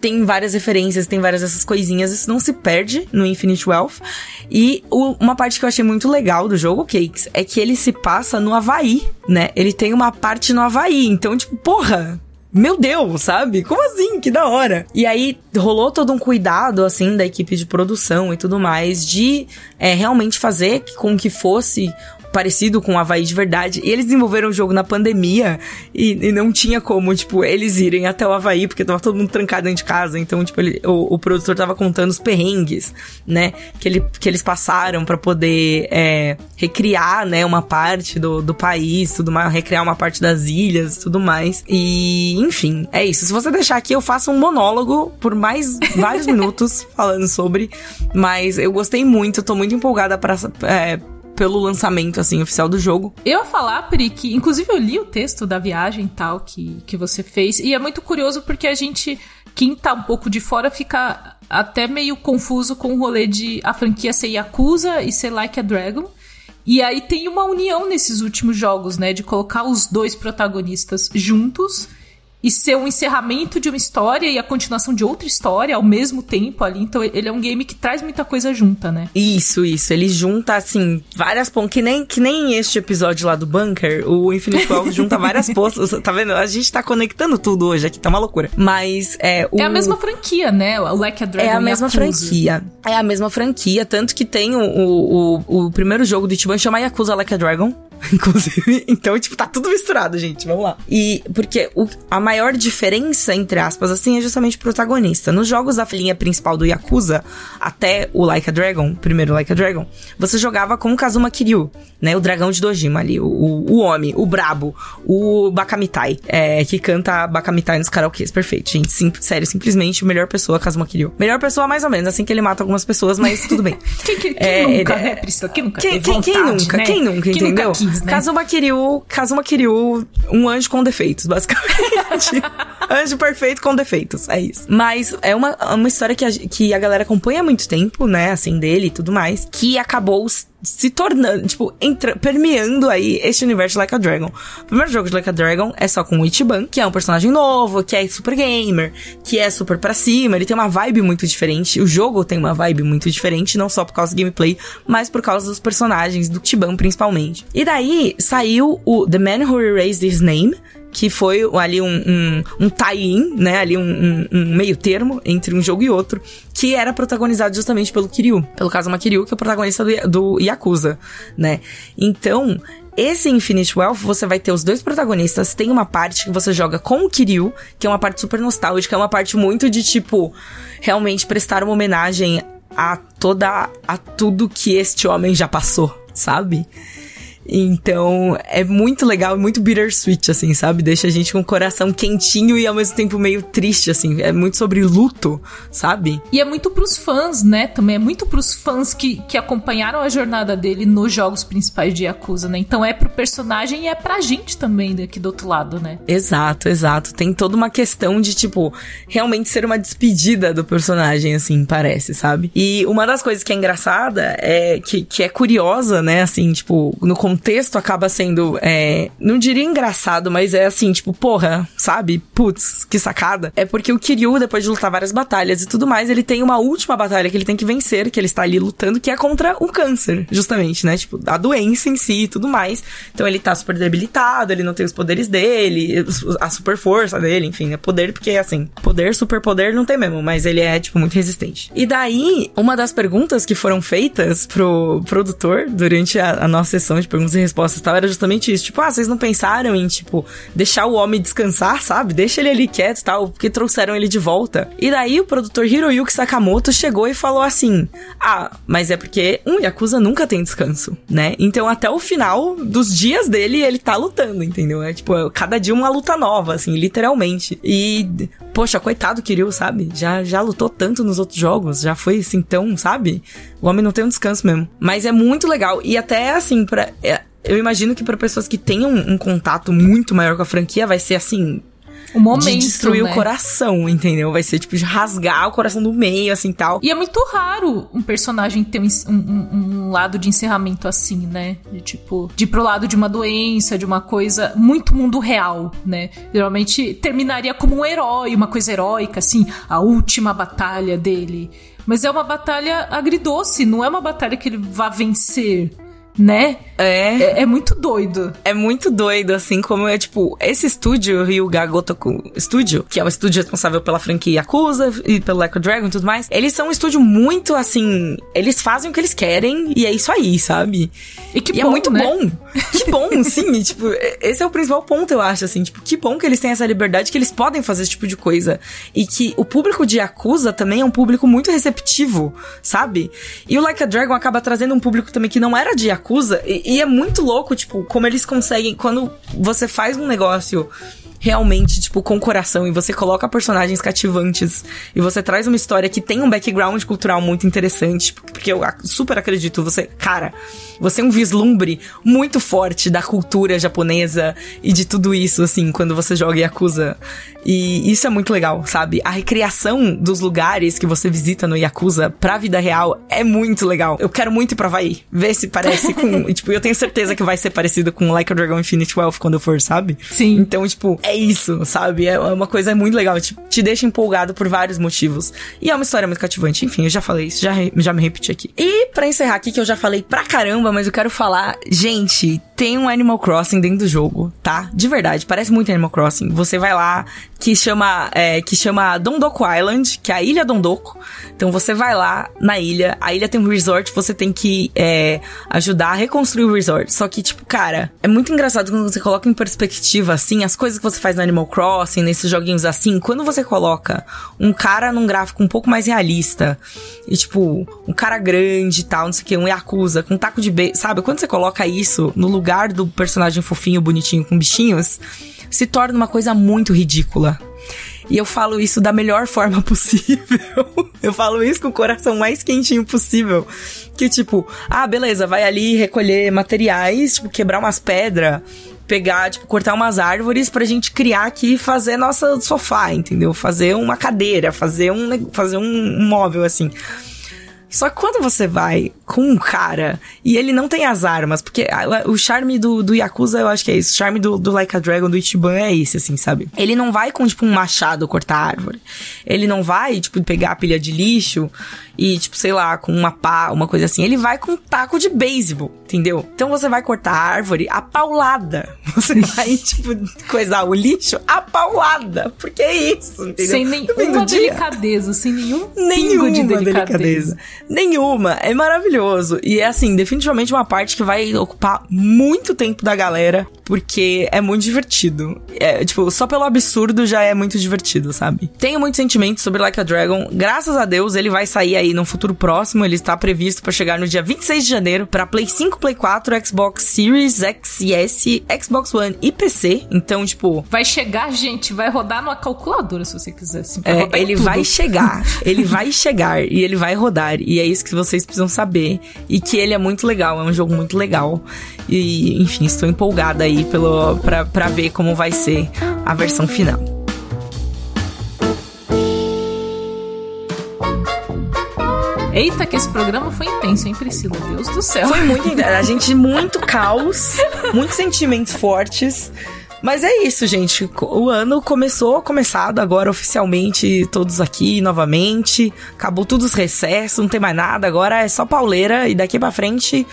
tem várias referências, tem várias dessas coisinhas, isso não se perde no Infinite Wealth. E o- uma parte que eu achei muito legal do jogo, Cakes, é que ele se passa no Havaí, né? Ele tem uma parte no Havaí, então, tipo, porra. Meu Deus, sabe? Como assim? Que da hora. E aí rolou todo um cuidado, assim, da equipe de produção e tudo mais, de é, realmente fazer com que fosse parecido com o Havaí de verdade. E eles desenvolveram o jogo na pandemia e, e não tinha como, tipo, eles irem até o Havaí, porque tava todo mundo trancado dentro de casa. Então, tipo, ele- o, o produtor tava contando os perrengues, né? Que, ele, que eles passaram pra poder é, recriar, né, uma parte do, do país, tudo mais, recriar uma parte das ilhas, tudo mais. E, enfim, é isso. Se você deixar aqui, eu faço um monólogo por mais vários [laughs] minutos falando sobre. Mas eu gostei muito, tô muito empolgada pra. É, pelo lançamento, assim, oficial do jogo. Eu ia falar, Pri, que inclusive eu li o texto da viagem tal que, que você fez, e é muito curioso porque a gente, quem tá um pouco de fora, fica até meio confuso com o rolê de a franquia ser Yakuza e ser Like a Dragon. E aí tem uma união nesses últimos jogos, né? De colocar os dois protagonistas juntos e ser um encerramento de uma história e a continuação de outra história ao mesmo tempo ali. Então ele é um game que traz muita coisa junta, né? Isso, isso. Ele junta, assim, várias pontas. Que nem, que nem este episódio lá do Bunker, o Infinite Wealth junta várias postas. [laughs] Tá vendo? A gente tá conectando tudo hoje aqui, tá uma loucura. Mas é. O... É a mesma franquia, né? O Like a Dragon É a mesma franquia. É a mesma franquia, tanto que tem o, o, o, o primeiro jogo do Ichiban chama Yakuza Like a Dragon, [laughs] inclusive. Então, tipo, tá tudo misturado, gente. Vamos lá. E porque o- a maior diferença, entre aspas, assim, é justamente o protagonista. Nos jogos da linha principal do Yakuza, até o Like a Dragon, primeiro Like a Dragon, você jogava com o Kazuma Kiryu, né? O dragão de Dojima ali, o, o, homem, o brabo, o Bakamitai, é, que canta Bakamitai nos karaokês. Perfeito, gente. Sim, sério, simplesmente o melhor pessoa, Kazuma Kiryu. Melhor pessoa, mais ou menos, assim que ele mata algumas pessoas, mas tudo bem. [laughs] Quem, quem, quem É, nunca, ele- né, Priscila? Quem nunca Quem, quem, nunca? né? Quem nunca, Quem entendeu? nunca quis, né? Kazuma Kiryu, Kazuma Kiryu, um anjo com defeitos, basicamente. [laughs] [laughs] anjo perfeito com defeitos, é isso. Mas é uma, uma história que a, que a galera acompanha há muito tempo, né, assim, dele e tudo mais, que acabou se tornando, tipo, entra, permeando aí este universo Like a Dragon. O primeiro jogo de Like a Dragon é só com o Ichiban, que é um personagem novo, que é super gamer, que é super pra cima, ele tem uma vibe muito diferente. O jogo tem uma vibe muito diferente, não só por causa do gameplay, mas por causa dos personagens, do Ichiban principalmente. E daí saiu o The Man Who Erased His Name, que foi ali um, um, um tie-in, né? Ali um, um- meio termo entre um jogo e outro, que era protagonizado justamente pelo Kiryu, pelo Kazuma Kiryu, que é o protagonista do, do Yakuza, né? Então, esse Infinite Wealth, você vai ter os dois protagonistas. Tem uma parte que você joga com o Kiryu, que é uma parte super nostálgica, é uma parte muito de tipo, realmente prestar uma homenagem a toda. a tudo que este homem já passou, sabe? Então, é muito legal, muito bittersweet, assim, sabe? Deixa a gente com o coração quentinho e ao mesmo tempo meio triste, assim. É muito sobre luto, sabe? E é muito pros fãs, né? Também é muito pros fãs que, que acompanharam a jornada dele nos jogos principais de Yakuza, né? Então é pro personagem e é pra gente também daqui do outro lado, né? Exato, exato. Tem toda uma questão de, tipo, realmente ser uma despedida do personagem, assim, parece, sabe? E uma das coisas que é engraçada é que, que é curiosa, né? Assim, tipo, no contexto acaba sendo. É, não diria engraçado, mas é assim, tipo, porra, sabe? Putz, que sacada. É porque o Kiryu, depois de lutar várias batalhas e tudo mais, ele tem uma última batalha que ele tem que vencer, que ele está ali lutando, que é contra o câncer, justamente, né? Tipo, a doença em si e tudo mais. Então ele tá super debilitado, ele não tem os poderes dele, a super força dele, enfim, é poder, porque assim, poder, super poder não tem mesmo, mas ele é, tipo, muito resistente. E daí, uma das perguntas que foram feitas pro produtor durante a, a nossa sessão de perguntas e respostas e tal, era justamente isso. Tipo, ah, vocês não pensaram em, tipo, deixar o homem descansar, sabe? Deixa ele ali quieto e tal, porque trouxeram ele de volta. E daí o produtor Hiroyuki Sakamoto chegou e falou assim: Ah, mas é porque um Yakuza nunca tem descanso, né? Então até o final dos dias dele, ele tá lutando, entendeu? É tipo, cada dia uma luta nova, assim, literalmente. E, poxa, coitado Kiryu, sabe? Já, já lutou tanto nos outros jogos, já foi assim tão, sabe? O homem não tem um descanso mesmo. Mas é muito legal. E até assim, pra. é- eu imagino que pra pessoas que tenham um contato muito maior com a franquia, vai ser assim, O momento. de destruir né? o coração, entendeu? Vai ser tipo de rasgar o coração do meio, assim tal. E é muito raro um personagem ter um, um- um lado de encerramento assim, né? De tipo, de ir pro lado de uma doença, de uma coisa muito mundo real, né? Geralmente terminaria como um herói, uma coisa heróica, assim, a última batalha dele. Mas é uma batalha agridoce, não é uma batalha que ele vá vencer, né? É. É, é muito doido. É muito doido, assim, como é, tipo, esse estúdio, Ryuga Gotoku Studio, que é o estúdio responsável pela franquia Yakuza e pelo Echo Dragon e tudo mais, eles são um estúdio muito, assim, eles fazem o que eles querem e é isso aí, sabe? E que e bom, é muito né? bom. Que bom, [laughs] sim. tipo, esse é o principal ponto, eu acho, assim. Tipo, que bom que eles têm essa liberdade, que eles podem fazer esse tipo de coisa. E que o público de Yakuza também é um público muito receptivo, sabe? E o Like a Dragon acaba trazendo um público também que não era de Yakuza. E, e é muito louco, tipo, como eles conseguem... Quando você faz um negócio realmente, tipo, com coração, e você coloca personagens cativantes, e você traz uma história que tem um background cultural muito interessante, porque eu super acredito, você, cara, você é um vislumbre muito forte da cultura japonesa e de tudo isso, assim, quando você joga Yakuza. E isso é muito legal, sabe? A recriação dos lugares que você visita no Yakuza pra vida real é muito legal. Eu quero muito ir pra Havaí, ver se parece com. [laughs] tipo, eu tenho certeza que vai ser parecido com Like a Dragon Infinite Wealth quando eu for, sabe? Sim. Então, tipo, é isso, sabe? É uma coisa muito legal. Te, te deixa empolgado por vários motivos. E é uma história muito cativante. Enfim, eu já falei isso, já, já me repeti aqui. E pra encerrar aqui, que eu já falei pra caramba, mas eu quero falar, gente. Tem um Animal Crossing dentro do jogo, tá? De verdade, parece muito Animal Crossing. Você vai lá, que chama, é, que chama Dondoko Island, que é a ilha Dondoko. Então você vai lá na ilha, a ilha tem um resort, você tem que é, ajudar a reconstruir o resort. Só que, tipo, cara, é muito engraçado quando você coloca em perspectiva, assim, as coisas que você faz no Animal Crossing, nesses joguinhos assim, quando você coloca um cara num gráfico um pouco mais realista, e tipo, um cara grande e tal, não sei o que, um Yakuza, com um taco de beijo, sabe? Quando você coloca isso no lugar do personagem fofinho, bonitinho, com bichinhos, se torna uma coisa muito ridícula. E eu falo isso da melhor forma [laughs] possível. eu falo isso com o coração mais quentinho possível. Que tipo, ah, beleza, vai ali recolher materiais, tipo, quebrar umas pedras, pegar, tipo, cortar umas árvores pra gente criar aqui e fazer nossa sofá, entendeu? Fazer uma cadeira, fazer um, fazer um móvel assim. Só que quando você vai com um cara e ele não tem as armas, porque o charme do, do Yakuza eu acho que é isso, o charme do, do Like a Dragon, do Ichiban é esse, assim, sabe? Ele não vai com, tipo, um machado cortar árvore. Ele não vai, tipo, pegar a pilha de lixo e, tipo, sei lá, com uma pá, uma coisa assim. Ele vai com um taco de beisebol, entendeu? Então você vai cortar a árvore a paulada. [laughs] Você vai, [laughs] tipo, coisar o lixo a paulada. Porque é isso, entendeu? Sem nenhuma delicadeza, sem nenhum Nenhuma de delicadeza. delicadeza. Nenhuma. É maravilhoso. E é assim, definitivamente uma parte que vai ocupar muito tempo da galera, porque é muito divertido. É, tipo, só pelo absurdo já é muito divertido, sabe? Tenho muitos sentimentos sobre Like a Dragon. Graças a Deus, ele vai sair aí no futuro próximo. Ele está previsto pra chegar no dia 26 de janeiro pra Play 5, Play 4, Xbox Series X e S, Xbox One e PC. Então, tipo, Vai chegar, gente, vai rodar numa calculadora se você quiser. Assim, é, ele vai [laughs] chegar, ele vai chegar e ele vai rodar. E é isso que vocês precisam saber. E que ele é muito legal, é um jogo muito legal. E, enfim, estou empolgada aí pelo, pra, pra ver como vai ser a versão final. Eita, que esse programa foi intenso, hein, Priscila? Deus do céu. Foi muito. A gente, muito caos, muitos sentimentos fortes. Mas é isso, gente. O ano começou, começado agora oficialmente, todos aqui novamente. Acabou todos os recessos, não tem mais nada. Agora é só pauleira e daqui pra frente,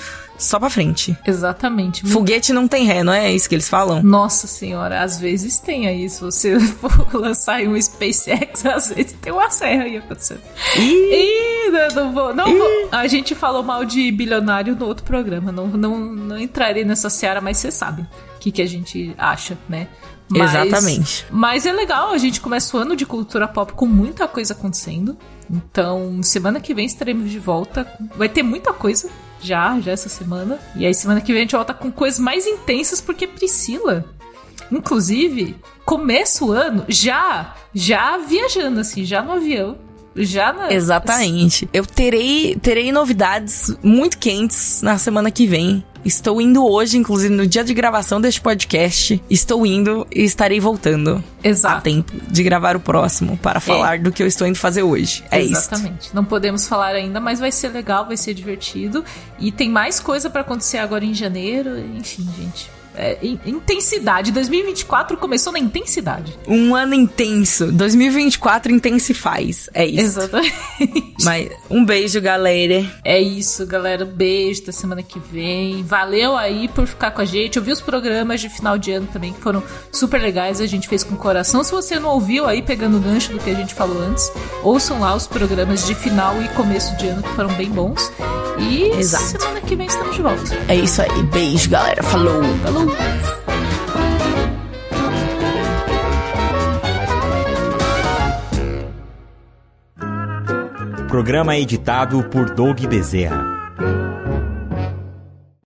só pra frente. Exatamente. Foguete não tem ré, não é isso que eles falam? Nossa senhora, às vezes tem aí. Se você [laughs] for lançar aí um SpaceX, às vezes tem uma serra aí acontecendo. Ih, não, não vou. Não vou. A gente falou mal de bilionário no outro programa. Não, não, não entrarei nessa seara, mas você sabe o que, que a gente acha, né? Mas- Exatamente. Mas é legal, a gente começa o ano de cultura pop com muita coisa acontecendo. Então, semana que vem estaremos de volta. Vai ter muita coisa já, já essa semana. E aí, semana que vem a gente volta com coisas mais intensas, porque Priscila, inclusive, começa o ano já, já viajando, assim, já no avião. Já na. Exatamente. Eu terei, terei novidades muito quentes na semana que vem. Estou indo hoje, inclusive no dia de gravação deste podcast. Estou indo e estarei voltando a Exato. tempo de gravar o próximo para falar do que eu estou indo fazer hoje. É isso. Exatamente. Não podemos falar ainda, mas vai ser legal, vai ser divertido. E tem mais coisa pra acontecer agora em janeiro. Enfim, gente. É, in- intensidade. 2024 começou na intensidade. Um ano intenso. 2024 intensifaz. É isso. Exatamente. Mas um beijo, galera. É isso, galera. Beijo até semana que vem. Valeu aí por ficar com a gente. Eu vi os programas de final de ano também que foram super legais. A gente fez com coração. Se você não ouviu aí, pegando o gancho do que a gente falou antes, ouçam lá os programas de final e começo de ano que foram bem bons. E Exato. semana que vem estamos de volta. É isso aí. Beijo, galera. Falou. Falou! Programa editado por Doug Bezerra.